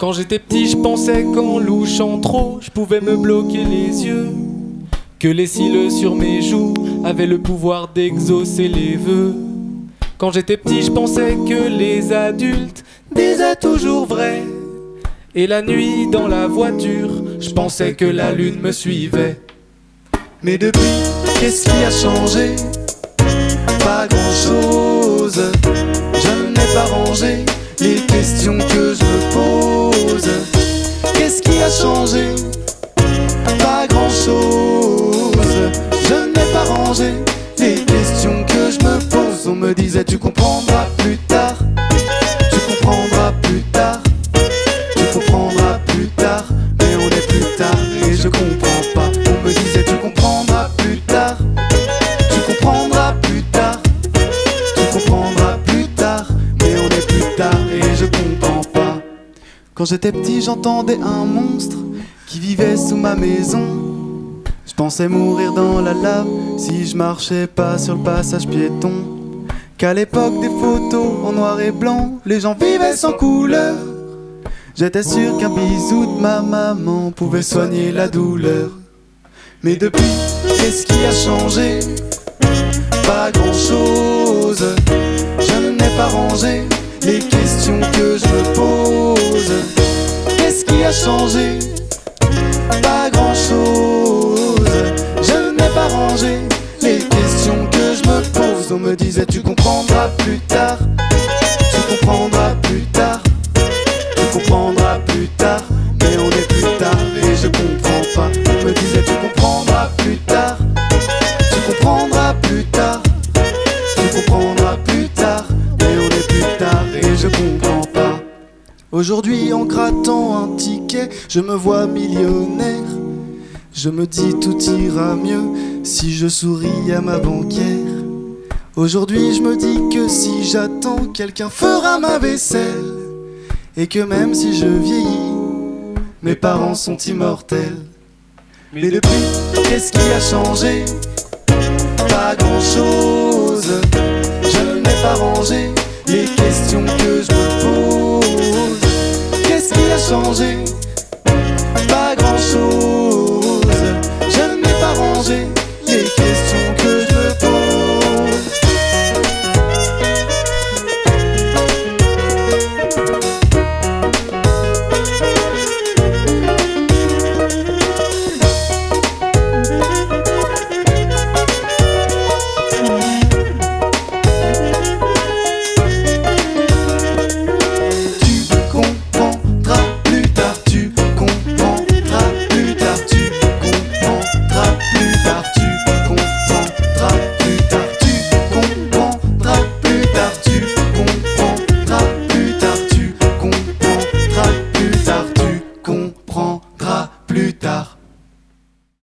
Quand j'étais petit, je pensais qu'en louchant trop, je pouvais me bloquer les yeux. Que les cils sur mes joues avaient le pouvoir d'exaucer les vœux. Quand j'étais petit, je pensais que les adultes disaient toujours vrai. Et la nuit dans la voiture, je pensais que la lune me suivait. Mais depuis, qu'est-ce qui a changé? Pas grand-chose. Je n'ai pas rangé les questions rangé les questions que je me pose. On me disait tu comprendras plus tard. Tu comprendras plus tard. Tu comprendras plus tard. Mais on est plus tard et je comprends pas. On me disait tu comprendras plus tard. Tu comprendras plus tard. Tu comprendras plus tard. Mais on est plus tard et je comprends pas. Quand j'étais petit, j'entendais un monstre qui vivait sous ma maison. Pensais mourir dans la lave si je marchais pas sur le passage piéton. Qu'à l'époque des photos en noir et blanc, les gens vivaient sans couleur. J'étais sûr qu'un bisou de ma maman pouvait soigner la douleur. Mais depuis, qu'est-ce qui a changé? Pas grand-chose. Je n'ai pas rangé les questions que je me pose. Qu'est-ce qui a changé? Me disait tu comprendras plus tard. Tu comprendras plus tard. Tu comprendras plus tard. Mais on est plus tard et je comprends pas. Me disait tu comprendras plus tard. Tu comprendras plus tard. Tu comprendras plus tard. Mais on est plus tard et je comprends pas. Aujourd'hui, en grattant un ticket, je me vois millionnaire. Je me dis tout ira mieux si je souris à ma banquière. Aujourd'hui, je me dis que si j'attends, quelqu'un fera ma vaisselle. Et que même si je vieillis, mes parents sont immortels. Mais depuis, qu'est-ce qui a changé? Pas grand-chose. Je n'ai pas rangé les questions que je me pose. Qu'est-ce qui a changé?